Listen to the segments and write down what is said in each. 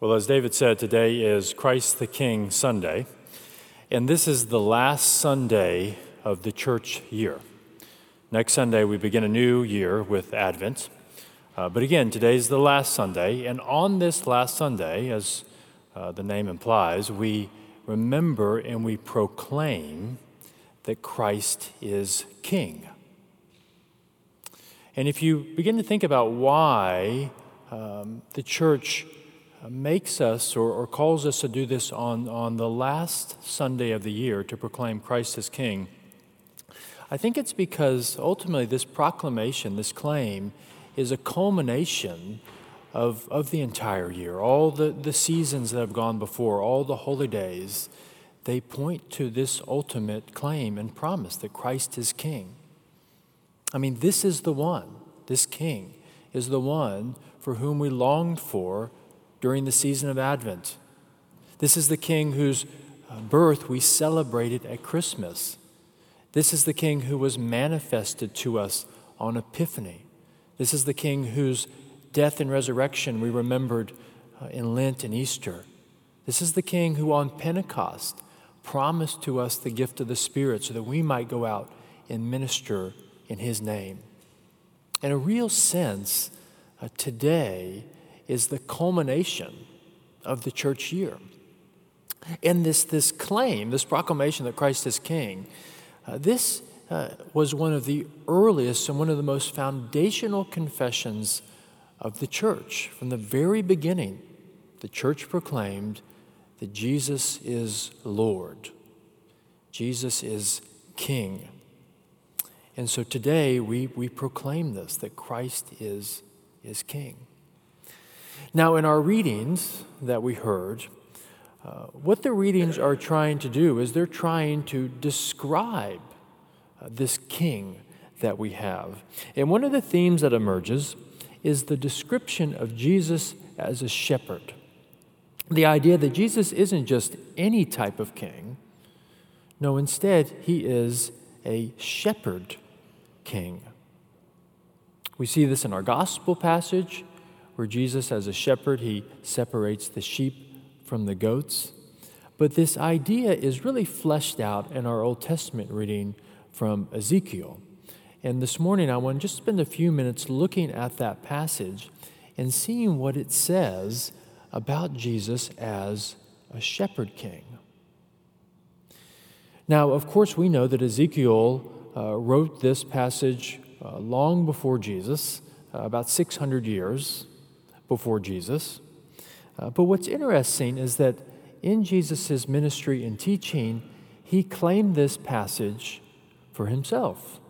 Well, as David said, today is Christ the King Sunday, and this is the last Sunday of the church year. Next Sunday, we begin a new year with Advent. Uh, but again, today is the last Sunday, and on this last Sunday, as uh, the name implies, we remember and we proclaim that Christ is King. And if you begin to think about why um, the church makes us or, or calls us to do this on, on the last Sunday of the year to proclaim Christ as King, I think it's because ultimately this proclamation, this claim, is a culmination of, of the entire year. All the, the seasons that have gone before, all the holy days, they point to this ultimate claim and promise that Christ is King. I mean, this is the one, this King is the one for whom we longed for during the season of Advent. This is the King whose uh, birth we celebrated at Christmas. This is the King who was manifested to us on Epiphany. This is the King whose death and resurrection we remembered uh, in Lent and Easter. This is the King who on Pentecost promised to us the gift of the Spirit so that we might go out and minister in His name. In a real sense, uh, today is the culmination of the church year. And this, this claim, this proclamation that Christ is King, uh, this uh, was one of the earliest and one of the most foundational confessions of the church. From the very beginning, the church proclaimed that Jesus is Lord, Jesus is King. And so today we, we proclaim this that Christ is, is King. Now, in our readings that we heard, uh, what the readings are trying to do is they're trying to describe uh, this king that we have. And one of the themes that emerges is the description of Jesus as a shepherd. The idea that Jesus isn't just any type of king, no, instead, he is a shepherd king. We see this in our gospel passage where Jesus, as a shepherd, he separates the sheep from the goats. But this idea is really fleshed out in our Old Testament reading from Ezekiel. And this morning, I want to just spend a few minutes looking at that passage and seeing what it says about Jesus as a shepherd king. Now, of course, we know that Ezekiel uh, wrote this passage uh, long before Jesus, uh, about 600 years before Jesus. Uh, but what's interesting is that in Jesus' ministry and teaching, he claimed this passage for himself.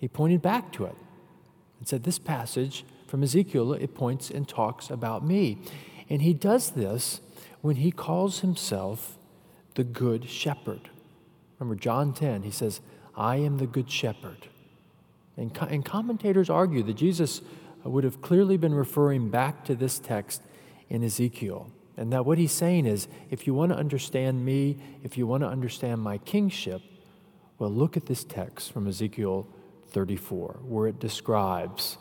He pointed back to it and said, This passage from Ezekiel, it points and talks about me. And he does this when he calls himself the Good Shepherd. Remember, John 10, he says, I am the Good Shepherd. And, co- and commentators argue that Jesus would have clearly been referring back to this text in Ezekiel. And that what he's saying is if you want to understand me, if you want to understand my kingship, well, look at this text from Ezekiel 34, where it describes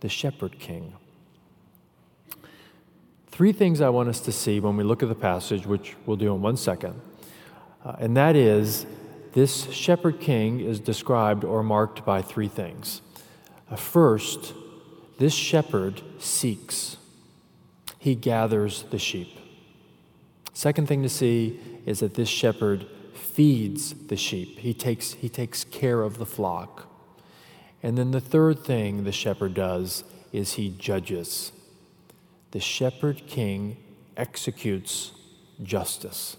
the shepherd king. Three things I want us to see when we look at the passage, which we'll do in one second. Uh, and that is, this shepherd king is described or marked by three things. Uh, first, this shepherd seeks, he gathers the sheep. Second thing to see is that this shepherd feeds the sheep, he takes, he takes care of the flock. And then the third thing the shepherd does is he judges. The shepherd king executes justice.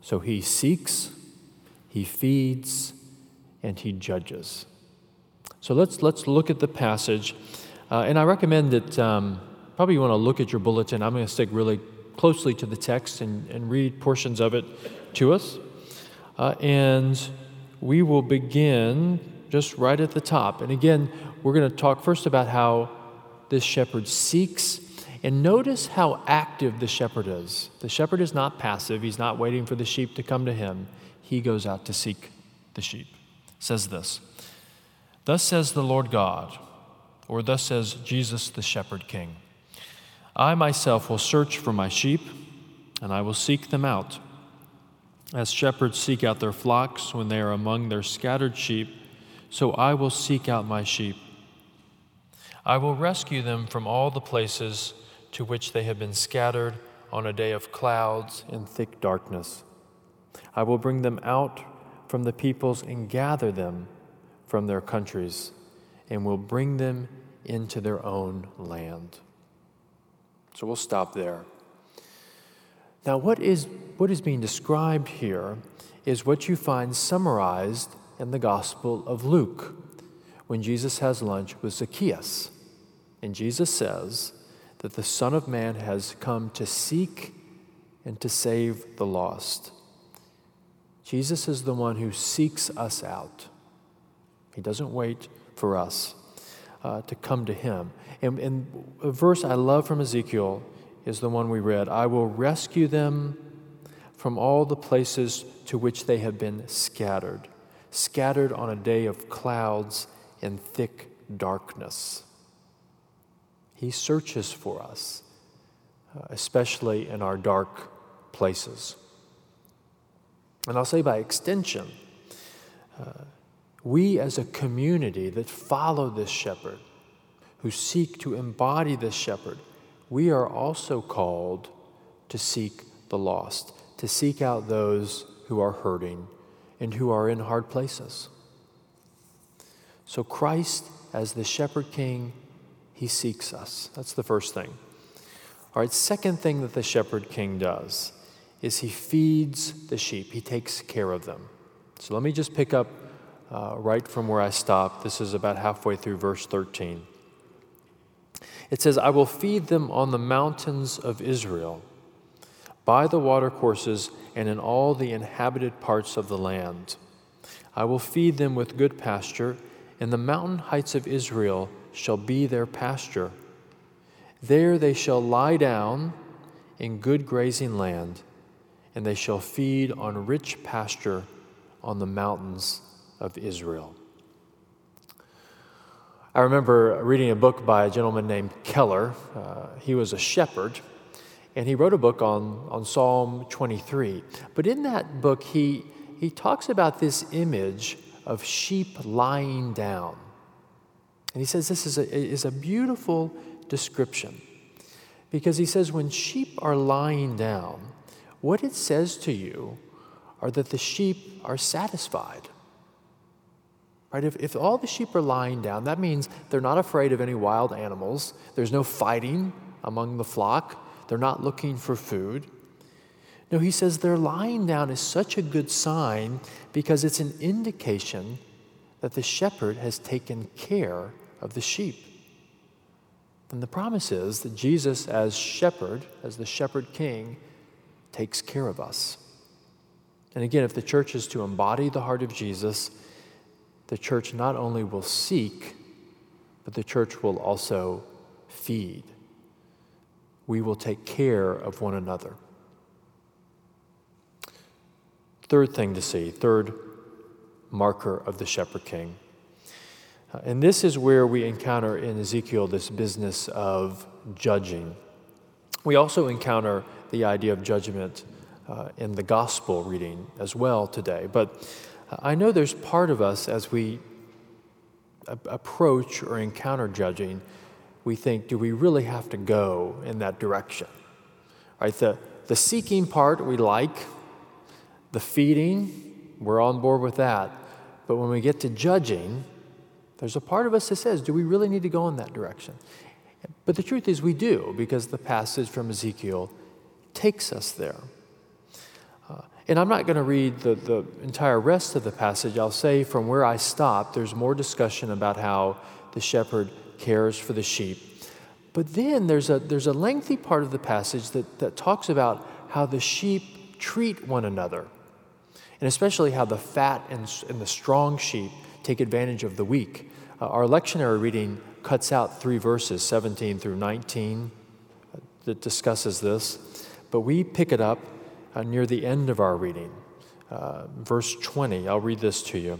So he seeks, he feeds, and he judges. So let's, let's look at the passage. Uh, and I recommend that um, probably you want to look at your bulletin. I'm going to stick really closely to the text and, and read portions of it to us. Uh, and we will begin just right at the top. And again, we're going to talk first about how this shepherd seeks. And notice how active the shepherd is. The shepherd is not passive, he's not waiting for the sheep to come to him. He goes out to seek the sheep. Says this Thus says the Lord God, or thus says Jesus the shepherd king I myself will search for my sheep, and I will seek them out. As shepherds seek out their flocks when they are among their scattered sheep, so I will seek out my sheep. I will rescue them from all the places to which they have been scattered on a day of clouds and thick darkness. I will bring them out from the peoples and gather them from their countries, and will bring them into their own land. So we'll stop there. Now, what is, what is being described here is what you find summarized in the Gospel of Luke when Jesus has lunch with Zacchaeus. And Jesus says that the Son of Man has come to seek and to save the lost. Jesus is the one who seeks us out. He doesn't wait for us uh, to come to him. And, and a verse I love from Ezekiel is the one we read I will rescue them from all the places to which they have been scattered, scattered on a day of clouds and thick darkness. He searches for us, uh, especially in our dark places. And I'll say by extension, uh, we as a community that follow this shepherd, who seek to embody this shepherd, we are also called to seek the lost, to seek out those who are hurting and who are in hard places. So, Christ, as the shepherd king, he seeks us. That's the first thing. All right, second thing that the shepherd king does is he feeds the sheep, he takes care of them. So, let me just pick up uh, right from where I stopped. This is about halfway through verse 13. It says, I will feed them on the mountains of Israel, by the watercourses, and in all the inhabited parts of the land. I will feed them with good pasture, and the mountain heights of Israel shall be their pasture. There they shall lie down in good grazing land, and they shall feed on rich pasture on the mountains of Israel. I remember reading a book by a gentleman named Keller. Uh, he was a shepherd, and he wrote a book on, on Psalm 23. But in that book, he, he talks about this image of sheep lying down. And he says this is a, is a beautiful description because he says when sheep are lying down, what it says to you are that the sheep are satisfied. Right? If, if all the sheep are lying down, that means they're not afraid of any wild animals. There's no fighting among the flock. They're not looking for food. No, he says they're lying down is such a good sign because it's an indication that the shepherd has taken care of the sheep. And the promise is that Jesus, as shepherd, as the shepherd king, takes care of us. And again, if the church is to embody the heart of Jesus, the church not only will seek, but the church will also feed. We will take care of one another. Third thing to see, third marker of the shepherd king. Uh, and this is where we encounter in Ezekiel this business of judging. We also encounter the idea of judgment uh, in the gospel reading as well today. But I know there's part of us as we approach or encounter judging, we think, do we really have to go in that direction? Right? The, the seeking part we like, the feeding, we're on board with that. But when we get to judging, there's a part of us that says, do we really need to go in that direction? But the truth is, we do, because the passage from Ezekiel takes us there. And I'm not going to read the, the entire rest of the passage. I'll say from where I stopped, there's more discussion about how the shepherd cares for the sheep. But then there's a, there's a lengthy part of the passage that, that talks about how the sheep treat one another, and especially how the fat and, and the strong sheep take advantage of the weak. Uh, our lectionary reading cuts out three verses, 17 through 19, uh, that discusses this. But we pick it up uh, near the end of our reading, uh, verse 20. I'll read this to you.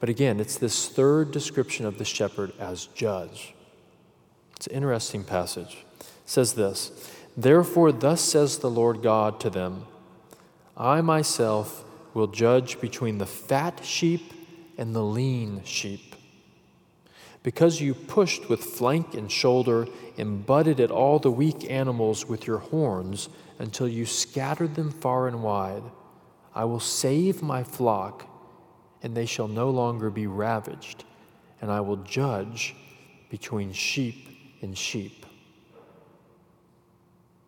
But again, it's this third description of the shepherd as judge. It's an interesting passage. It says this Therefore, thus says the Lord God to them I myself will judge between the fat sheep and the lean sheep. Because you pushed with flank and shoulder and butted at all the weak animals with your horns until you scattered them far and wide, I will save my flock, and they shall no longer be ravaged, and I will judge between sheep and sheep.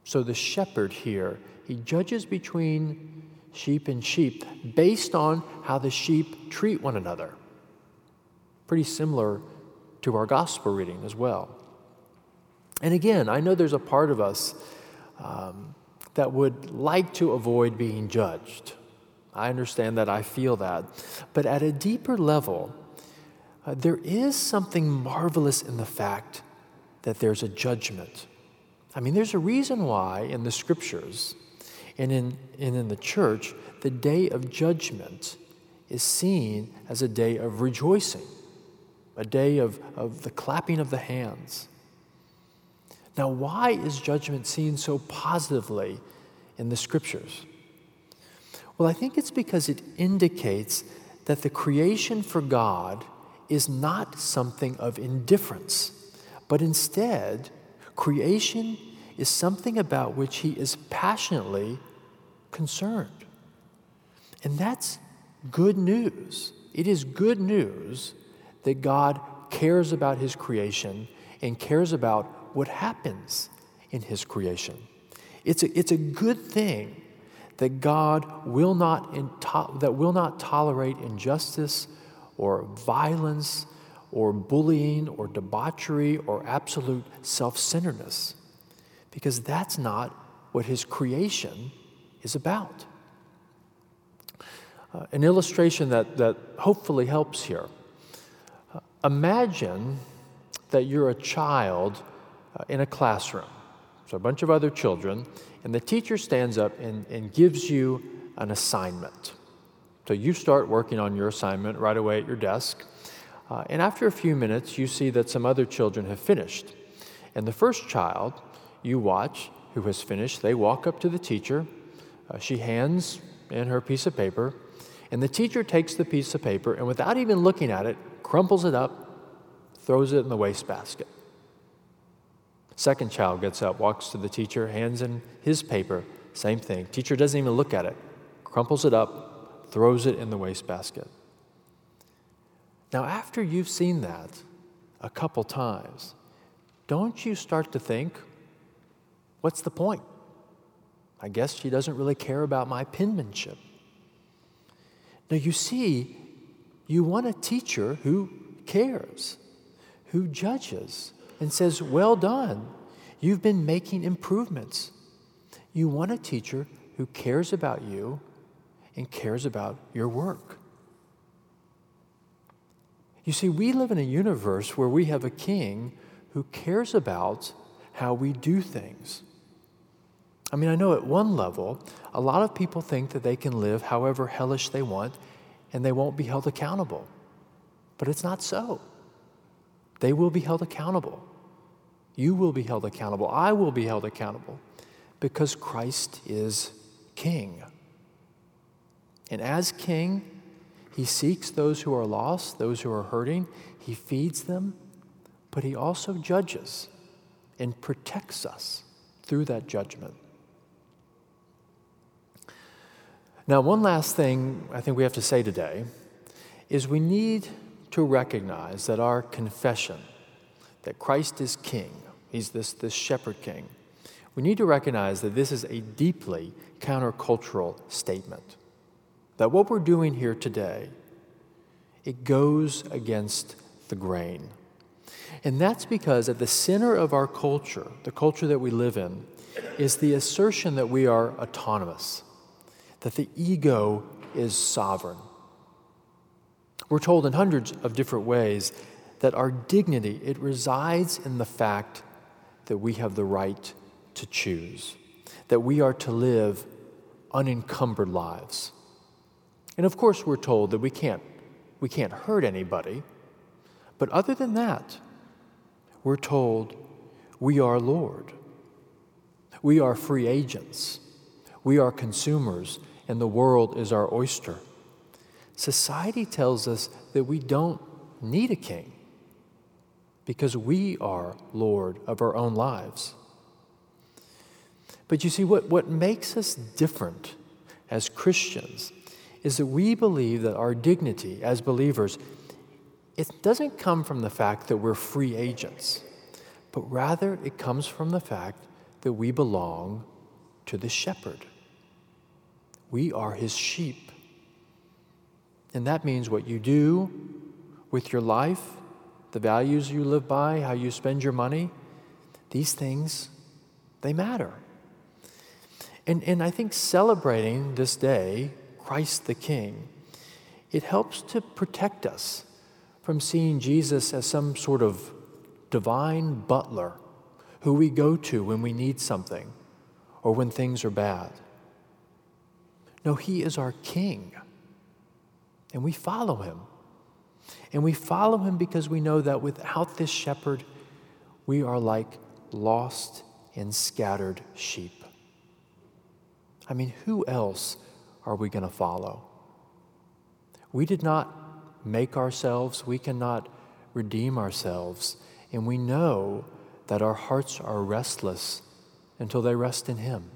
So the shepherd here, he judges between sheep and sheep based on how the sheep treat one another. Pretty similar to our gospel reading as well. And again, I know there's a part of us um, that would like to avoid being judged. I understand that, I feel that. But at a deeper level, uh, there is something marvelous in the fact that there's a judgment. I mean, there's a reason why in the scriptures and in, and in the church, the day of judgment is seen as a day of rejoicing, a day of, of the clapping of the hands. Now, why is judgment seen so positively in the scriptures? Well, I think it's because it indicates that the creation for God is not something of indifference, but instead, creation is something about which he is passionately concerned. And that's good news. It is good news that God cares about his creation and cares about what happens in his creation. It's a, it's a good thing that God will not, that will not tolerate injustice or violence or bullying or debauchery or absolute self centeredness because that's not what his creation is about. Uh, an illustration that, that hopefully helps here. Uh, imagine that you're a child in a classroom, so a bunch of other children, and the teacher stands up and, and gives you an assignment. So you start working on your assignment right away at your desk. Uh, and after a few minutes, you see that some other children have finished. And the first child you watch who has finished, they walk up to the teacher. Uh, she hands in her piece of paper, and the teacher takes the piece of paper and, without even looking at it, crumples it up, throws it in the wastebasket. Second child gets up, walks to the teacher, hands in his paper, same thing. Teacher doesn't even look at it, crumples it up, throws it in the wastebasket. Now, after you've seen that a couple times, don't you start to think, What's the point? I guess she doesn't really care about my penmanship. Now, you see, you want a teacher who cares, who judges, and says, Well done, you've been making improvements. You want a teacher who cares about you and cares about your work. You see, we live in a universe where we have a king who cares about how we do things. I mean, I know at one level, a lot of people think that they can live however hellish they want and they won't be held accountable. But it's not so. They will be held accountable. You will be held accountable. I will be held accountable because Christ is King. And as King, He seeks those who are lost, those who are hurting, He feeds them, but He also judges and protects us through that judgment. Now, one last thing I think we have to say today is we need to recognize that our confession that Christ is King, He's this, this shepherd king, we need to recognize that this is a deeply countercultural statement. That what we're doing here today, it goes against the grain. And that's because at the center of our culture, the culture that we live in, is the assertion that we are autonomous that the ego is sovereign. We're told in hundreds of different ways that our dignity it resides in the fact that we have the right to choose, that we are to live unencumbered lives. And of course we're told that we can't we can't hurt anybody. But other than that, we're told we are Lord. We are free agents. We are consumers, and the world is our oyster. Society tells us that we don't need a king because we are Lord of our own lives. But you see, what, what makes us different as Christians is that we believe that our dignity as believers it doesn't come from the fact that we're free agents, but rather it comes from the fact that we belong to the shepherd. We are his sheep. And that means what you do with your life, the values you live by, how you spend your money, these things, they matter. And, and I think celebrating this day, Christ the King, it helps to protect us from seeing Jesus as some sort of divine butler who we go to when we need something or when things are bad. No, He is our King, and we follow Him. And we follow Him because we know that without this shepherd, we are like lost and scattered sheep. I mean, who else are we going to follow? We did not make ourselves, we cannot redeem ourselves, and we know that our hearts are restless until they rest in Him.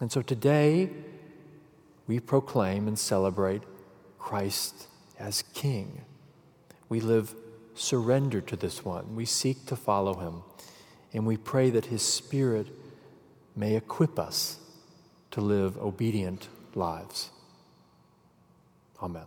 And so today, we proclaim and celebrate Christ as King. We live surrendered to this one. We seek to follow Him, and we pray that His Spirit may equip us to live obedient lives. Amen.